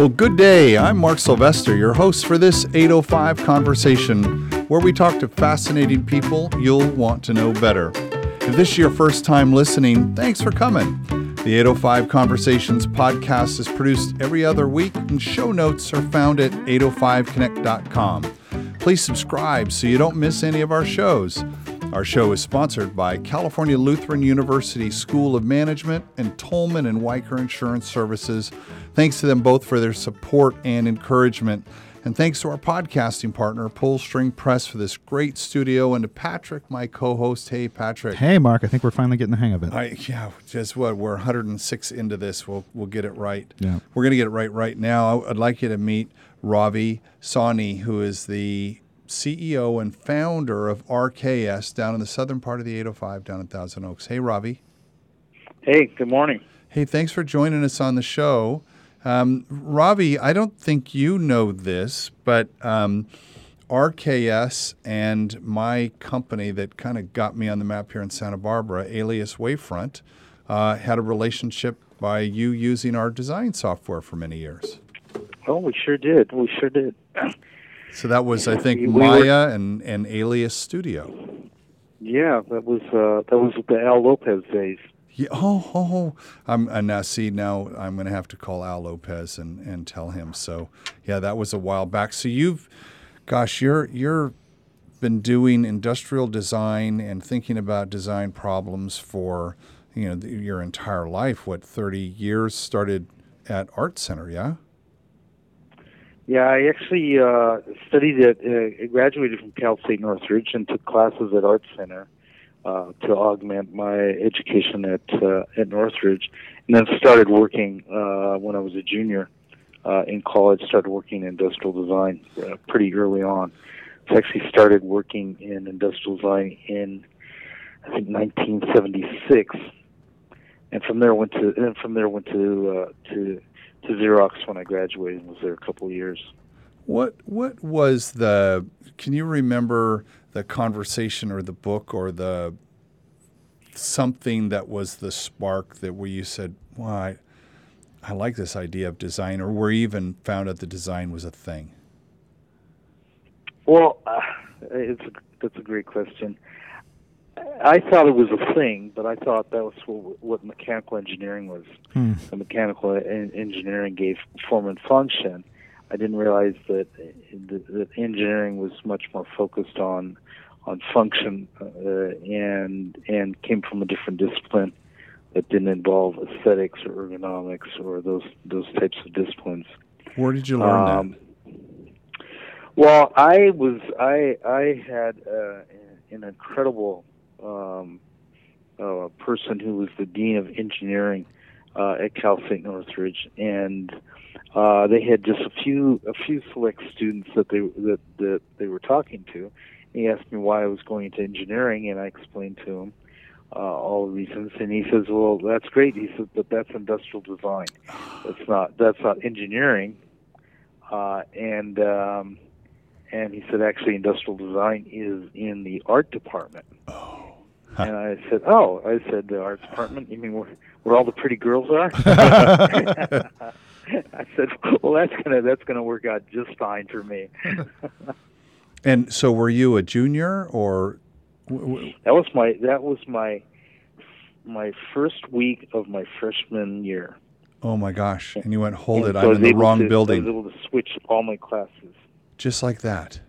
Well, good day. I'm Mark Sylvester, your host for this 805 conversation, where we talk to fascinating people you'll want to know better. If this is your first time listening, thanks for coming. The 805 Conversations podcast is produced every other week, and show notes are found at 805connect.com. Please subscribe so you don't miss any of our shows. Our show is sponsored by California Lutheran University School of Management and Tolman and Wiker Insurance Services. Thanks to them both for their support and encouragement. And thanks to our podcasting partner, Pull String Press, for this great studio, and to Patrick, my co-host. Hey, Patrick. Hey, Mark. I think we're finally getting the hang of it. I, yeah, just what we're 106 into this. We'll we'll get it right. Yeah. we're gonna get it right right now. I'd like you to meet Ravi Sawhney, who is the CEO and founder of RKS down in the southern part of the 805 down in Thousand Oaks. Hey, Ravi. Hey, good morning. Hey, thanks for joining us on the show. Um, Ravi, I don't think you know this, but um, RKS and my company that kind of got me on the map here in Santa Barbara, Alias Wavefront, uh, had a relationship by you using our design software for many years. Oh, we sure did. We sure did. So that was, I think, We- we were- Maya and, and Alias Studio. Yeah, that was uh, that was the Al Lopez days. Yeah, oh, oh, oh. I'm, and now see, now I'm going to have to call Al Lopez and, and tell him. So, yeah, that was a while back. So you've, gosh, you're you're been doing industrial design and thinking about design problems for you know your entire life. What 30 years? Started at Art Center, yeah. Yeah, I actually uh, studied at, uh, graduated from Cal State Northridge and took classes at Art Center uh, to augment my education at uh, at Northridge, and then started working uh, when I was a junior uh, in college. Started working in industrial design uh, pretty early on. So I actually started working in industrial design in I think 1976, and from there went to and from there went to uh, to to Xerox when I graduated. and Was there a couple of years. What what was the? Can you remember the conversation or the book or the something that was the spark that where you said, "Well, I, I like this idea of design," or where you even found out the design was a thing? Well, uh, it's a, that's a great question. I thought it was a thing, but I thought that was what, what mechanical engineering was. Hmm. The mechanical en- engineering gave form and function. I didn't realize that that that engineering was much more focused on on function uh, and and came from a different discipline that didn't involve aesthetics or ergonomics or those those types of disciplines. Where did you learn Um, well, I was I I had uh, an incredible um, uh, person who was the dean of engineering uh, at Cal State Northridge, and uh, they had just a few a few select students that they that that they were talking to. He asked me why I was going into engineering, and I explained to him uh, all the reasons. And he says, "Well, that's great." He says, "But that's industrial design. That's not that's not engineering." Uh, and um, and he said, "Actually, industrial design is in the art department." Oh. And I said, "Oh," I said, "The art department? You mean where, where all the pretty girls are?" I said, "Well, that's gonna that's gonna work out just fine for me." And so, were you a junior or? That was my that was my my first week of my freshman year. Oh my gosh! And you went, hold And it! so I'm in the wrong to- I was able to switch all my classes. Just like that.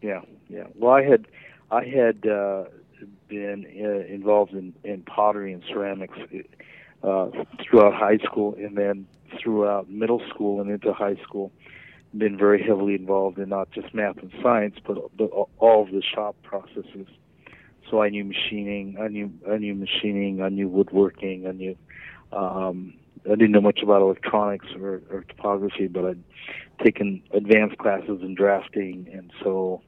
Yeah, yeah. Well, I had I had uh, been uh, involved in, in pottery and ceramics uh, throughout high school, and then throughout middle school and into high school. Been very heavily involved in not just math and science, but but all of the shop processes. So I knew machining, I knew I knew machining, I knew woodworking, I knew. Um, I didn't know much about electronics or, or topography, but I'd taken advanced classes in drafting, and so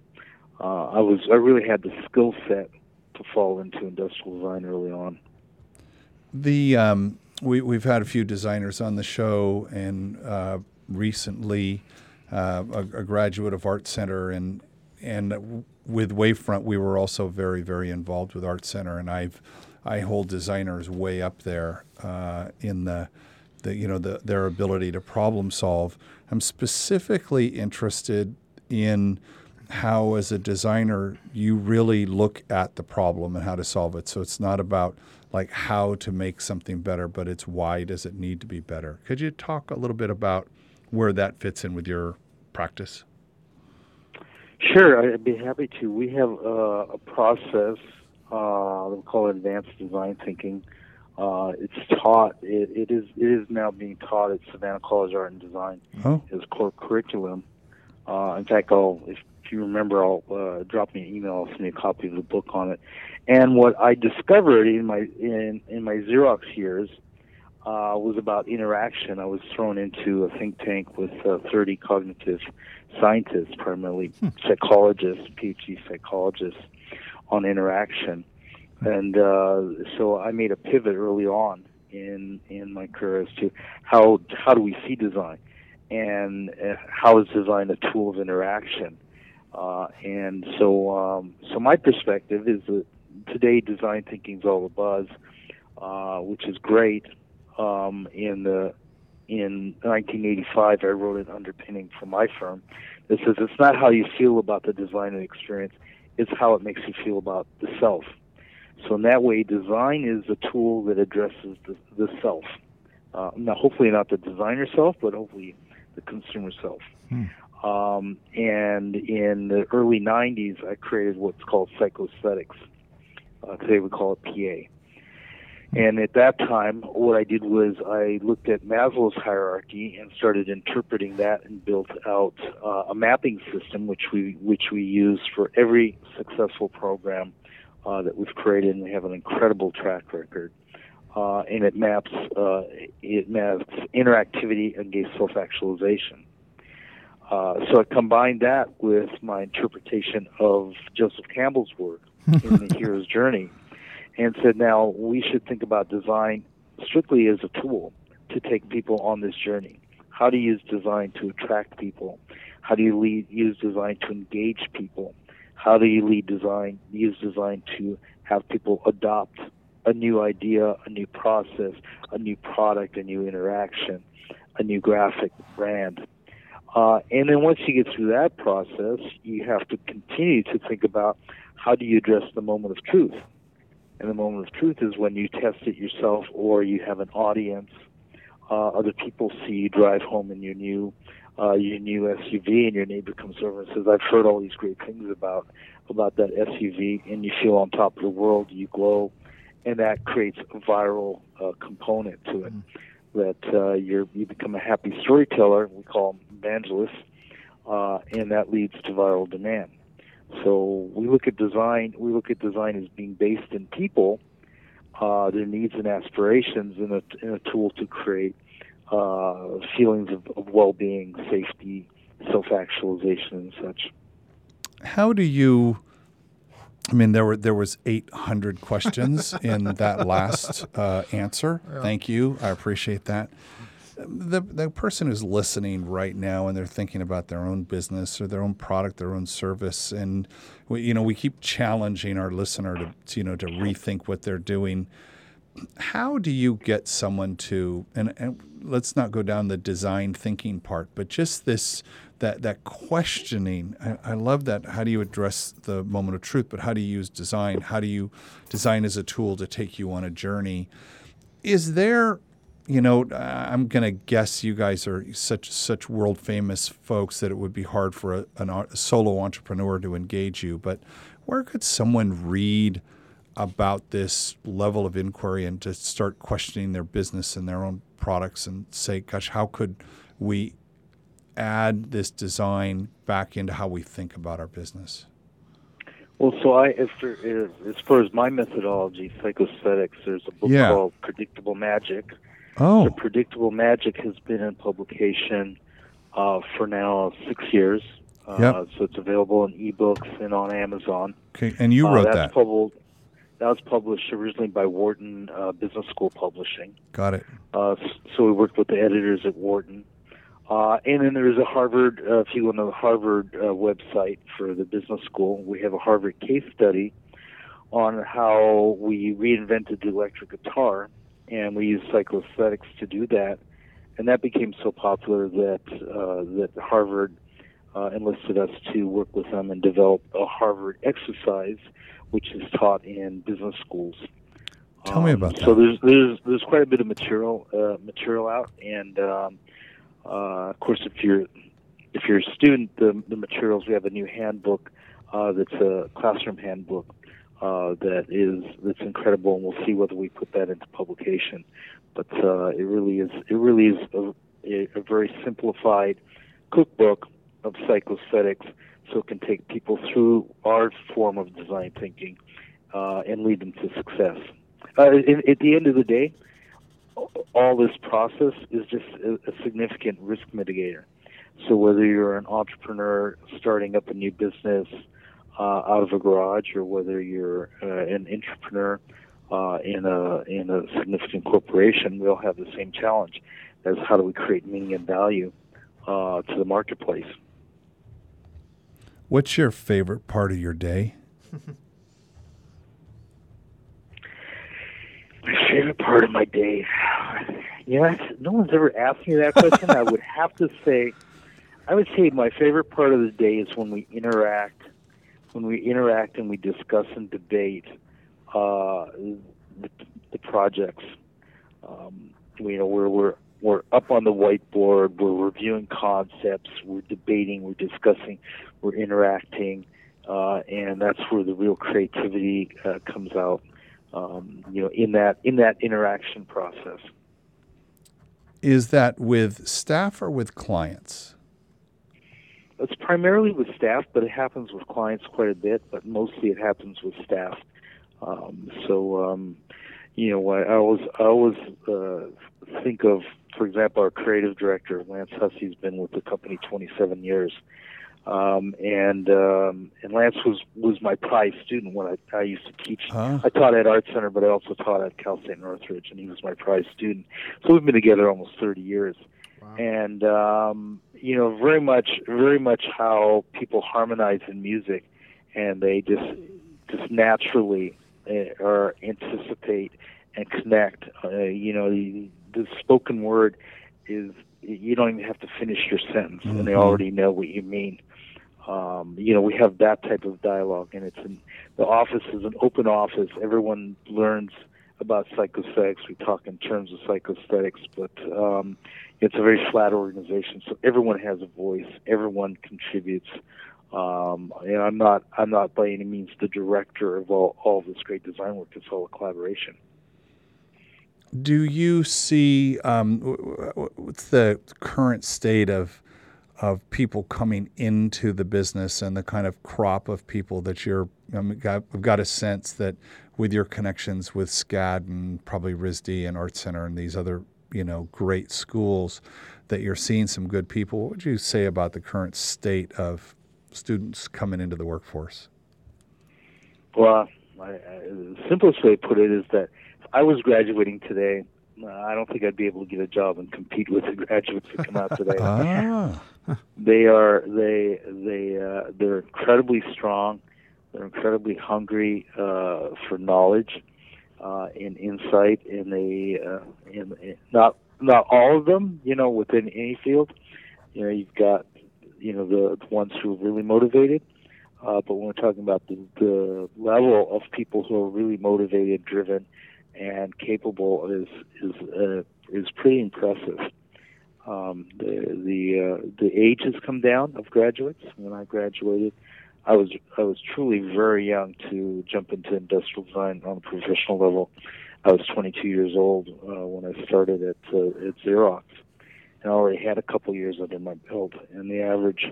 uh, I was I really had the skill set to fall into industrial design early on. The um, we we've had a few designers on the show, and uh, recently uh, a, a graduate of Art Center, and and with Wavefront, we were also very very involved with Art Center, and I've I hold designers way up there uh, in the the you know the, their ability to problem solve. I'm specifically interested in how, as a designer, you really look at the problem and how to solve it. So it's not about like how to make something better, but it's why does it need to be better. Could you talk a little bit about where that fits in with your practice? Sure, I'd be happy to. We have uh, a process uh, we call it advanced design thinking. Uh, it's taught. It, it is. It is now being taught at Savannah College Art and Design oh. as core curriculum. Uh, in fact, I'll if, if you remember, I'll uh, drop me an email. I'll send you a copy of the book on it. And what I discovered in my in in my Xerox years uh, was about interaction. I was thrown into a think tank with uh, 30 cognitive scientists, primarily hmm. psychologists, PhD psychologists, on interaction. And uh, so I made a pivot early on in in my career as to how how do we see design, and uh, how is design a tool of interaction. Uh, and so um, so my perspective is that today design thinking is all the buzz, uh, which is great. Um, in the in 1985, I wrote an underpinning for my firm that says it's not how you feel about the design and experience, it's how it makes you feel about the self. So in that way, design is a tool that addresses the, the self. Uh, now, hopefully not the designer self, but hopefully the consumer self. Hmm. Um, and in the early 90s, I created what's called psychoaesthetics. Uh, today we call it PA. And at that time, what I did was I looked at Maslow's hierarchy and started interpreting that and built out uh, a mapping system, which we which we use for every successful program uh, that we've created, and we have an incredible track record. Uh, and it maps uh, it maps interactivity against self-actualization. Uh, so I combined that with my interpretation of Joseph Campbell's work in the hero's journey and said, now we should think about design strictly as a tool to take people on this journey. How do you use design to attract people? How do you lead, use design to engage people? How do you lead design, use design to have people adopt a new idea, a new process, a new product, a new interaction, a new graphic brand? Uh, and then once you get through that process, you have to continue to think about how do you address the moment of truth? And the moment of truth is when you test it yourself or you have an audience. Uh, other people see you drive home in your new uh, your new SUV, and your neighbor comes over and says, "I've heard all these great things about about that SUV," and you feel on top of the world. You glow, and that creates a viral uh, component to it. Mm. That uh, you're you become a happy storyteller. We call them evangelists, uh, and that leads to viral demand. So we look at design. We look at design as being based in people, uh, their needs and aspirations, and a, and a tool to create uh, feelings of, of well-being, safety, self-actualization, and such. How do you? I mean, there were there was 800 questions in that last uh, answer. Yeah. Thank you. I appreciate that the the person who's listening right now and they're thinking about their own business or their own product, their own service, and we, you know we keep challenging our listener to, to you know to rethink what they're doing. How do you get someone to and, and let's not go down the design thinking part, but just this that that questioning. I, I love that. How do you address the moment of truth? But how do you use design? How do you design as a tool to take you on a journey? Is there you know, uh, I'm going to guess you guys are such such world famous folks that it would be hard for a, a, solo entrepreneur to engage you. But where could someone read about this level of inquiry and to start questioning their business and their own products and say, "Gosh, how could we add this design back into how we think about our business?" Well, so I, as, as far as my methodology, psychoaesthetics, there's a book yeah. called Predictable Magic Oh. The Predictable Magic has been in publication uh, for now six years. Uh, yep. So it's available in ebooks and on Amazon. Okay, and you uh, wrote that. Published, that was published originally by Wharton uh, Business School Publishing. Got it. Uh, so we worked with the editors at Wharton. Uh, and then there's a Harvard, if you go to the Harvard website for the business school, we have a Harvard case study on how we reinvented the electric guitar and we use psychoaesthetics to do that. and that became so popular that uh, that Harvard uh, enlisted us to work with them and develop a Harvard exercise, which is taught in business schools. Tell um, me about that. So there's there's there's quite a bit of material uh, material out, and um, uh, of course, if you're if you're a student, the the materials we have a new handbook uh, that's a classroom handbook uh, that is that's incredible, and we'll see whether we put that into publication. But uh, it really is it really is a, a very simplified cookbook of psychoaesthetics, so it can take people through our form of design thinking uh, and lead them to success. Uh, in, at the end of the day, all this process is just a, a significant risk mitigator. So whether you're an entrepreneur starting up a new business uh, out of a garage, or whether you're uh, an entrepreneur uh, in a in a significant corporation, we all have the same challenge: as how do we create meaning and value uh, to the marketplace. What's your favorite part of your day? my favorite part of my day. Yeah, no one's ever asked me that question. I would have to say, I would say my favorite part of the day is when we interact, when we interact and we discuss and debate uh, the, the projects. Um, you know, where we're we're up on the whiteboard, we're reviewing concepts, we're debating, we're discussing, we're interacting, uh, and that's where the real creativity uh, comes out. Um, you know, in that in that interaction process. Is that with staff or with clients? It's primarily with staff, but it happens with clients quite a bit. But mostly, it happens with staff. Um, so, um, you know, I, I always I always uh, think of for example, our creative director Lance Hussey's been with the company 27 years, um, and um, and Lance was was my prize student when I, I used to teach. Huh? I taught at Art Center, but I also taught at Cal State Northridge, and he was my prize student. So we've been together almost 30 years, wow. and um, you know, very much very much how people harmonize in music, and they just just naturally uh, or anticipate and connect. Uh, you know, the, the spoken word is you don't even have to finish your sentence, mm-hmm. and they mm-hmm. already know what you mean. Um, you know, we have that type of dialogue, and it's in, the office is an open office. Everyone learns about psychoaesthetics. We talk in terms of psychoaesthetics, but um, it's a very flat organization, so everyone has a voice. Everyone contributes. Um, and I'm not I'm not by any means the director of all, all this great design work. It's all a collaboration do you see um, what's the current state of of people coming into the business and the kind of crop of people that you're um, got, we've got a sense that with your connections with SCAD and probably RISD and Art Center and these other you know great schools that you're seeing some good people. What would you say about the current state of students coming into the workforce? Well, I, I, the simplest way to put it is that if I was graduating today. Uh, I don't think I'd be able to get a job and compete with the graduates that come out today. ah. They are they they uh, they're incredibly strong. They're incredibly hungry uh, for knowledge uh, and insight, and they uh, in, in not not all of them, you know, within any field. You know, you've got you know the, the ones who are really motivated, uh, but when we're talking about the, the level of people who are really motivated, driven, and capable is is uh, is pretty impressive. Um, the the uh, the age has come down of graduates. When I graduated, I was I was truly very young to jump into industrial design on a professional level. I was 22 years old uh, when I started at uh, at Xerox, and I already had a couple years under my belt. And the average,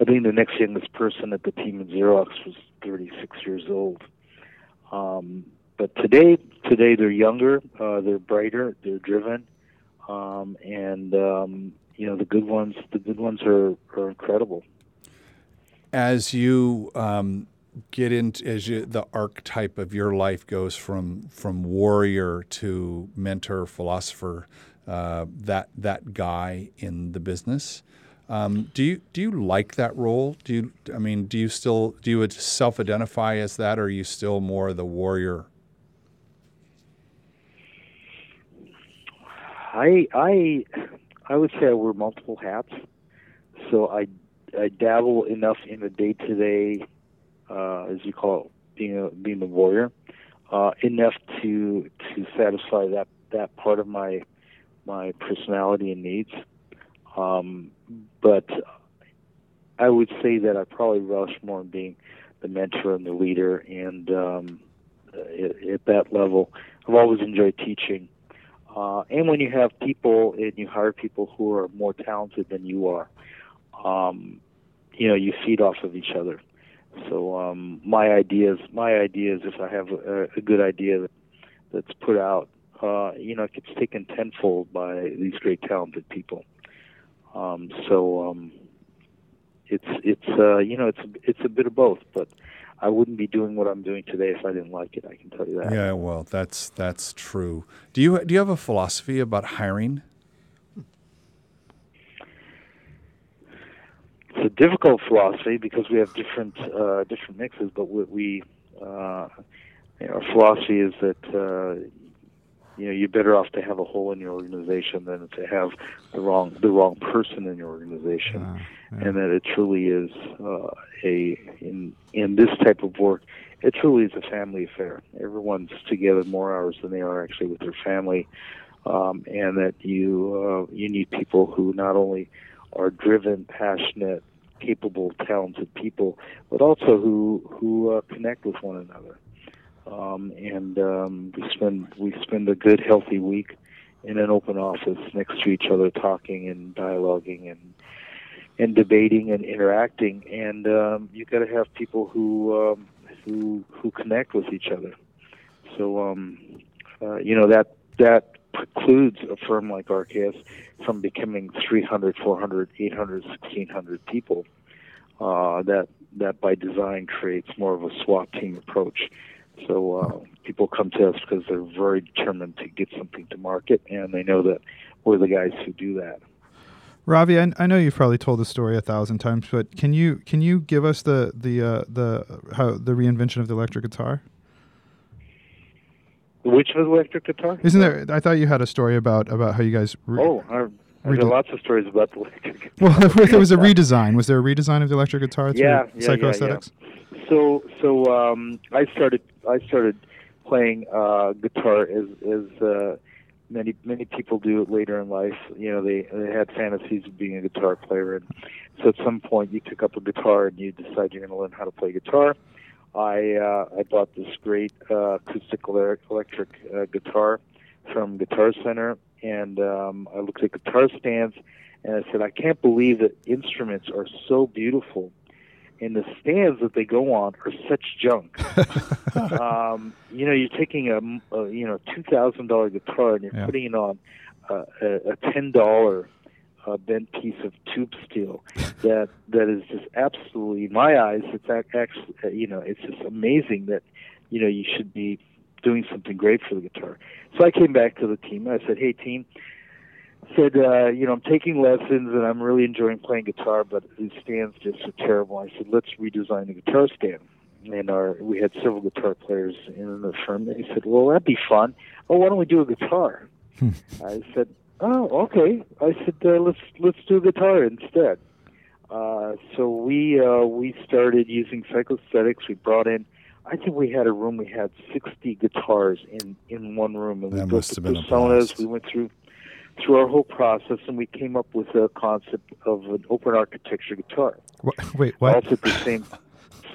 I think, the next youngest person at the team at Xerox was 36 years old. Um, but today, today they're younger, uh, they're brighter, they're driven, um, and um, you know the good ones. The good ones are, are incredible. As you um, get into as you the archetype of your life goes from from warrior to mentor, philosopher, uh, that that guy in the business. Um, do you do you like that role? Do you I mean do you still do you self identify as that, or are you still more the warrior I I I would say I wear multiple hats. So I I dabble enough in the day to day, as you call it, being a being the warrior, uh, enough to to satisfy that that part of my my personality and needs. Um, but I would say that I probably relish more in being the mentor and the leader, and um, at, at that level, I've always enjoyed teaching. Uh, and when you have people and you hire people who are more talented than you are, um, you know, you feed off of each other. So um, my ideas, my ideas, if I have a, a good idea that's put out, uh, you know, it gets taken tenfold by these great talented people. Um, so um, it's it's uh, you know it's it's a bit of both, but I wouldn't be doing what I'm doing today if I didn't like it. I can tell you that. Yeah, well, that's that's true. Do you do you have a philosophy about hiring? It's a difficult philosophy because we have different uh, different mixes, but what we uh, you know, our philosophy is that uh, you know you're better off to have a hole in your organization than to have the wrong the wrong person in your organization, uh, yeah. and that it truly is uh, a in in this type of work, it truly is a family affair. Everyone's together more hours than they are actually with their family, um, and that you uh, you need people who not only are driven, passionate, capable, talented people, but also who who uh, connect with one another. Um, and um, we spend we spend a good, healthy week in an open office next to each other, talking and dialoguing and and debating and interacting. And um, you got to have people who um, who who connect with each other. So um, uh, you know that that precludes a firm like RKS from becoming 300, 400, 800, 1600 people. Uh, that that by design creates more of a SWAT team approach. So uh, people come to us because they're very determined to get something to market, and they know that we're the guys who do that. Ravi, I, I know you've probably told the story a thousand times, but can you can you give us the the uh, the how the reinvention of the electric guitar? Which the electric guitar? Isn't there? I thought you had a story about about how you guys. Re- oh, I, I lots of stories about the electric guitar. Well, there was a redesign. Was there a redesign of the electric guitar through yeah, yeah, psychoaesthetics? Yeah, yeah. So, so um, I started. I started playing uh, guitar as as uh, many many people do it later in life. You know, they they had fantasies of being a guitar player, and so at some point you pick up a guitar and you decide you're going to learn how to play guitar I uh, I bought this great uh, acoustic electric uh, guitar from Guitar Center, and um, I looked at guitar stands, and I said, I can't believe that instruments are so beautiful, and the stands that they go on are such junk. um, you know, you're taking a, a you know two thousand dollar guitar and you're yeah. putting it on uh, a, a ten dollar uh, bent piece of tube steel that that is just absolutely, in my eyes, it's actually you know it's just amazing that you know you should be doing something great for the guitar. So I came back to the team and I said, hey team, said uh, you know I'm taking lessons and I'm really enjoying playing guitar, but these stands just are terrible. I said let's redesign the guitar stand. And our we had several guitar players in the firm. And he said, "Well, that'd be fun. Oh, why don't we do a guitar?" Hmm. I said, Oh, okay. I said uh, let's let's do guitar instead. Uh, so we uh, we started using psychoaesthetics. We brought in, I think we had a room. We had sixty guitars in in one room, and that we built the personas. We went through through our whole process, and we came up with a concept of an open architecture guitar. What, wait, what? Also, at the same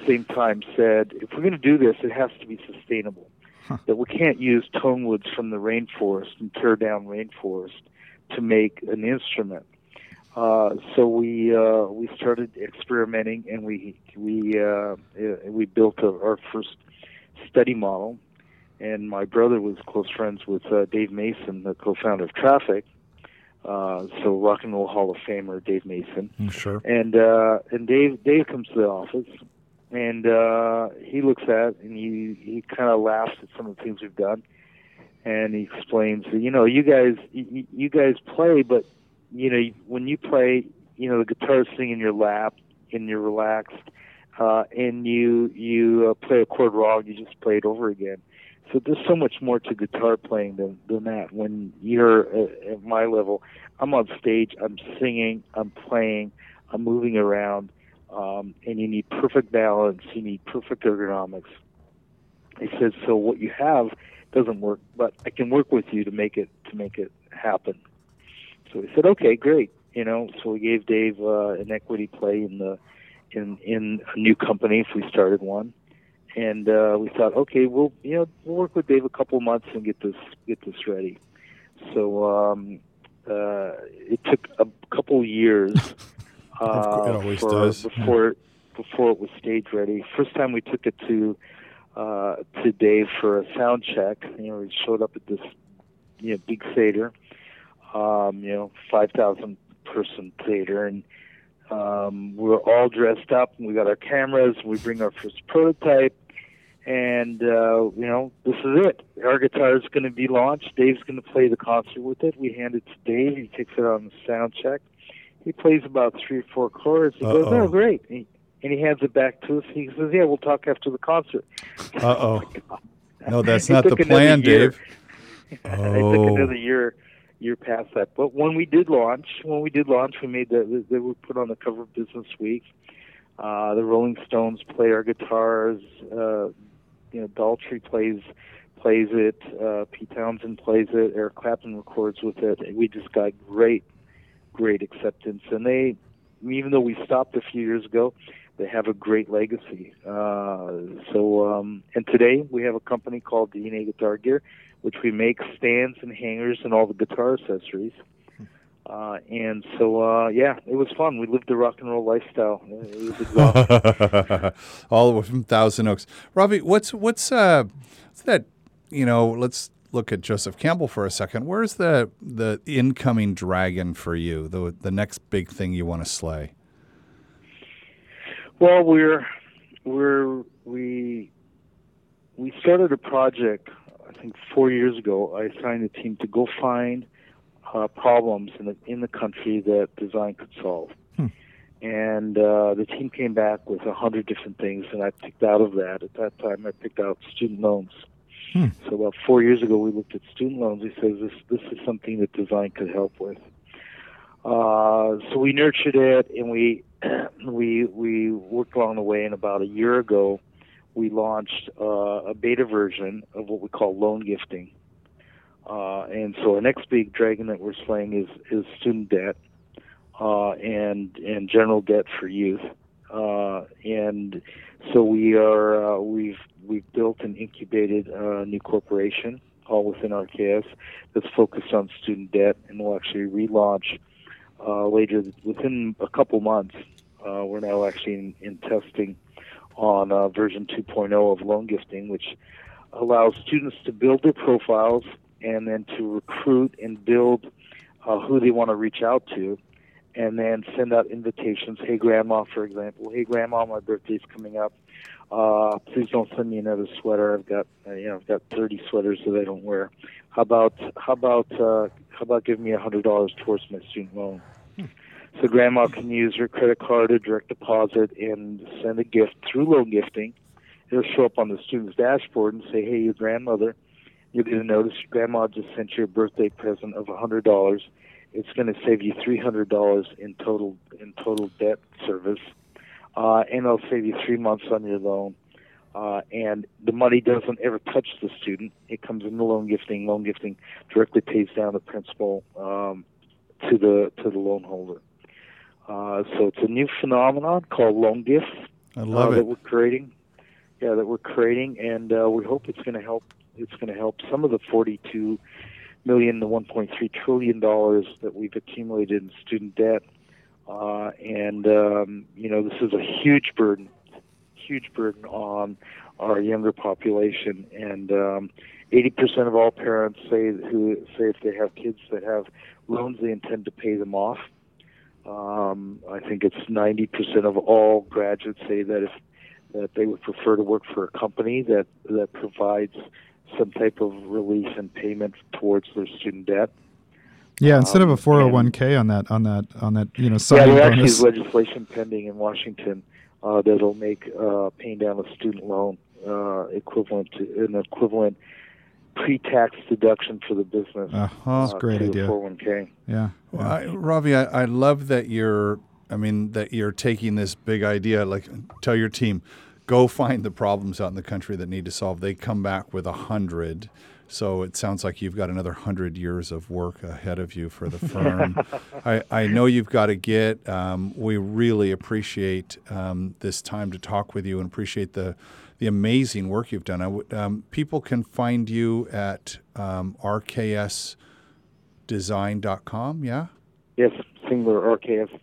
same time, said if we're going to do this, it has to be sustainable. Huh. That we can't use tone woods from the rainforest and tear down rainforest to make an instrument. Uh, so we uh, we started experimenting, and we we uh, we built a, our first study model. And my brother was close friends with uh, Dave Mason, the co-founder of Traffic. Uh, so Rock and Roll Hall of Famer Dave Mason. Mm, sure. And uh, and Dave Dave comes to the office, and uh, he looks at and he he kind of laughs at some of the things we've done and he explains, you know, you guys, you, you guys play, but you know, when you play, you know, the guitar's sitting in your lap, and you're relaxed, uh, and you you uh, play a chord wrong, you just play it over again. So there's so much more to guitar playing than than that. When you're at, at my level, I'm on stage, I'm singing, I'm playing, I'm moving around, um, and you need perfect balance. You need perfect ergonomics. He says, so what you have doesn't work, but I can work with you to make it to make it happen. So we said, okay, great. You know, so we gave Dave uh, an equity play in the in in a new company if we started one, and uh, we thought, okay, we'll you know we'll work with Dave a couple months and get this get this ready. So um, uh, it took a couple years uh, for, before before it was stage ready. First time we took it to uh, to Dave for a sound check. You know, he showed up at this you know big theater, um, you know, five thousand person theater, and um, we're all dressed up, and we got our cameras. We bring our first prototype, and uh, you know, this is it. Our guitar is going to be launched. Dave's going to play the concert with it. We hand it to Dave. He takes it on the sound check. He plays about three or four chords. He goes, Uh-oh. "Oh, great!" He, and he hands it back to us. He says, "Yeah, we'll talk after the concert." Uh oh. No, that's not the plan. Dave. it Oh. took another year year past that. But when we did launch, when we did launch, we made the they were put on the cover of Business Week. Uh, the Rolling Stones play our guitars. Uh, you know, Daltrey plays plays it. Uh, Pete Townshend plays it. Eric Clapton records with it. We just got great, great acceptance. And they, even though we stopped a few years ago, they have a great legacy. Uh, so, um, and today we have a company called DNA Guitar Gear, which we make stands and hangers and all the guitar accessories. Uh, and so, uh, yeah, it was fun. We lived the rock and roll lifestyle. It was. All the way from Thousand Oaks. Ravi, what's what's uh what's that you know, let's look at Joseph Campbell for a second. Where's the the incoming dragon for you? The the next big thing you want to slay? Well, we're we're we we started a project. I think four years ago. I assigned a team to go find uh, problems in the in the country that design could solve. Hmm. And uh, the team came back with a hundred different things, and I picked out of that. At that time, I picked out student loans. Hmm. So about four years ago, we looked at student loans. We said this this is something that design could help with. Uh, so we nurtured it, and we we we worked along the way. And about a year ago, we launched uh, a beta version of what we call loan gifting. Uh, and so our next big dragon that we're slaying is is student debt uh, and and general debt for youth. Uh, and so we are we've we've built and incubated a new corporation all within RKS that's focused on student debt, and we'll actually relaunch uh, later within a couple months. Uh, we're now actually in, in testing on uh, version 2.0 of loan gifting, which allows students to build their profiles and then to recruit and build uh, who they want to reach out to, and then send out invitations. Hey, grandma, for example. Hey, grandma, my birthday's coming up. Uh, please don't send me another sweater. I've got, uh, you know, I've got 30 sweaters that I don't wear. How about, how about, uh, how about giving me a hundred dollars towards my student loan? So grandma can use her credit card or direct deposit and send a gift through loan gifting. It'll show up on the student's dashboard and say, "Hey, your grandmother, you're going to notice your grandma just sent you a birthday present of a hundred dollars. It's going to save you three hundred dollars in total in total debt service, uh, and it'll save you three months on your loan." Uh, and the money doesn't ever touch the student. It comes in the loan gifting. Loan gifting directly pays down the principal um, to the to the loan holder. Uh, so it's a new phenomenon called loan gifts I love uh, it. that we're creating. Yeah, that we're creating, and uh, we hope it's going to help. It's going to help some of the 42 million to 1.3 trillion dollars that we've accumulated in student debt. Uh, and um, you know, this is a huge burden, huge burden on our younger population. And um, 80% of all parents say who say if they have kids that have loans, they intend to pay them off. Um, I think it's 90% of all graduates say that if that they would prefer to work for a company that that provides some type of relief and payment towards their student debt. Yeah, instead of a Um, 401k on that on that on that you know Yeah, signing there actually bonus. is legislation pending in Washington uh, that'll make uh, paying down a student loan uh, equivalent to an equivalent pre-tax deduction for the business. Uh-huh. That's a great to idea. 401k. Yeah. Well, I, Ravi, I, I love that you're. I mean, that you're taking this big idea. Like, tell your team, go find the problems out in the country that need to solve. They come back with a hundred. So it sounds like you've got another hundred years of work ahead of you for the firm. I, I know you've got to get. Um, we really appreciate um, this time to talk with you and appreciate the the amazing work you've done. I would, um, people can find you at um, rksdesign.com. Yeah. Yes, singular RKS,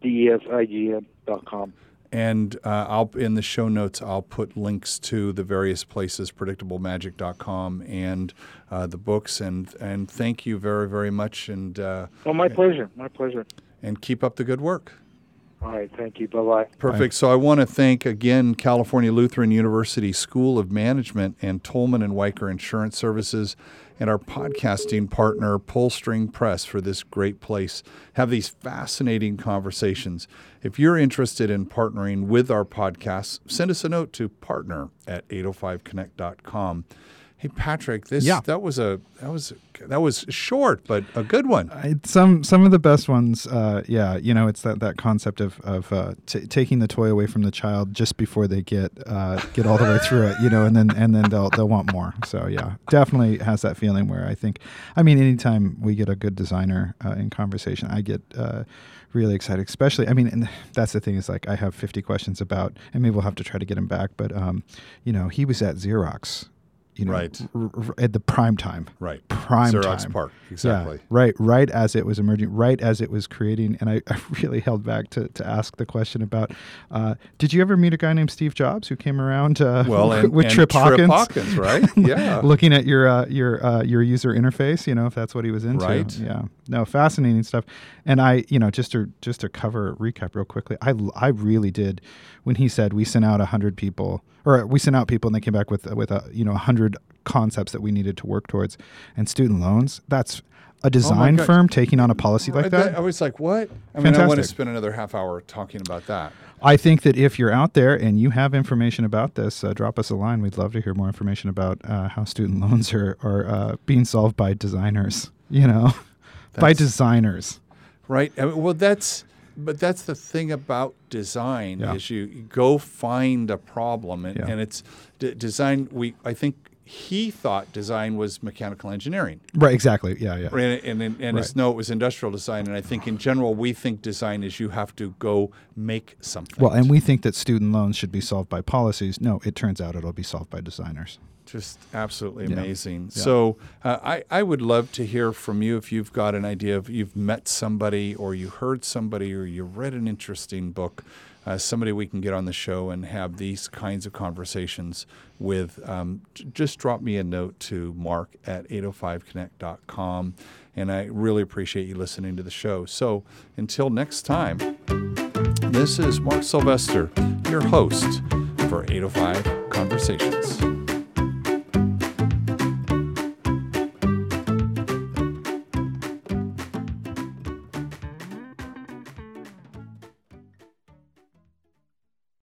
D-E-S-I-G-N dot com. And uh, I'll in the show notes I'll put links to the various places, predictablemagic.com and uh, the books. And and thank you very very much. And uh, Oh, my pleasure. My pleasure. and keep up the good work. All right. Thank you. Bye-bye. Perfect. So I want to thank again California Lutheran University School of Management and Tolman and Wiker Insurance Services and our podcasting partner Pullstring Press for this great place. Have these fascinating conversations. If you're interested in partnering with our podcast, send us a note to partner at 805connect.com. Hey Patrick, this Yeah. that was a that was that was short but a good one. I, some some of the best ones, uh, yeah, you know, it's that, that concept of of uh, t- taking the toy away from the child just before they get uh, get all the way through it, you know, and then and then they'll they'll want more. So yeah, definitely has that feeling where I think, I mean, anytime we get a good designer uh, in conversation, I get. Uh, Really excited, especially. I mean, and that's the thing is like I have 50 questions about, and maybe we'll have to try to get him back. But um, you know, he was at Xerox, you know, Right. r- r- at the prime time, Right. prime Xerox time. PARC. Exactly. Yeah, right, right as it was emerging, right as it was creating, and I, I really held back to, to ask the question about, uh, did you ever meet a guy named Steve Jobs who came around uh, Well, and, with and Trip Hawkins, Hawkins, right? Yeah. looking at your uh, your uh, your user interface, you know, if that's what he was into, Right. Yeah, no, fascinating stuff. And I, you know, just to just to cover recap real quickly, I I really did when he said we sent out hundred people, or we sent out people and they came back with with a you know hundred concepts that we needed to work towards, and student loans. That's a design God. firm taking on a policy like that. I was like, what? I mean, I want to spend another half hour talking about that. I think that if you're out there and you have information about this, uh, drop us a line. We'd love to hear more information about uh, how student loans are, are uh, being solved by designers, you know, by designers. Right. I mean, well, that's, but that's the thing about design Yeah. is you you go find a problem, and, Yeah. and it's d- design. We, I think he thought design was mechanical engineering, Right, exactly. Yeah, yeah. and and, and, and it's no, it was industrial design. And I think in general, we think design is you have to go make something. Well, and we think that student loans should be solved by policies. No, it turns out it'll be solved by designers. Just absolutely Yeah. amazing. Yeah. So uh, I, I would love to hear from you if you've got an idea of you've met somebody or you heard somebody or you read an interesting book, uh, somebody we can get on the show and have these kinds of conversations with. Um, j- just drop me a note to mark at 805connect.com. And I really appreciate you listening to the show. So until next time, this is Mark Sylvester, your host for 805 Conversations.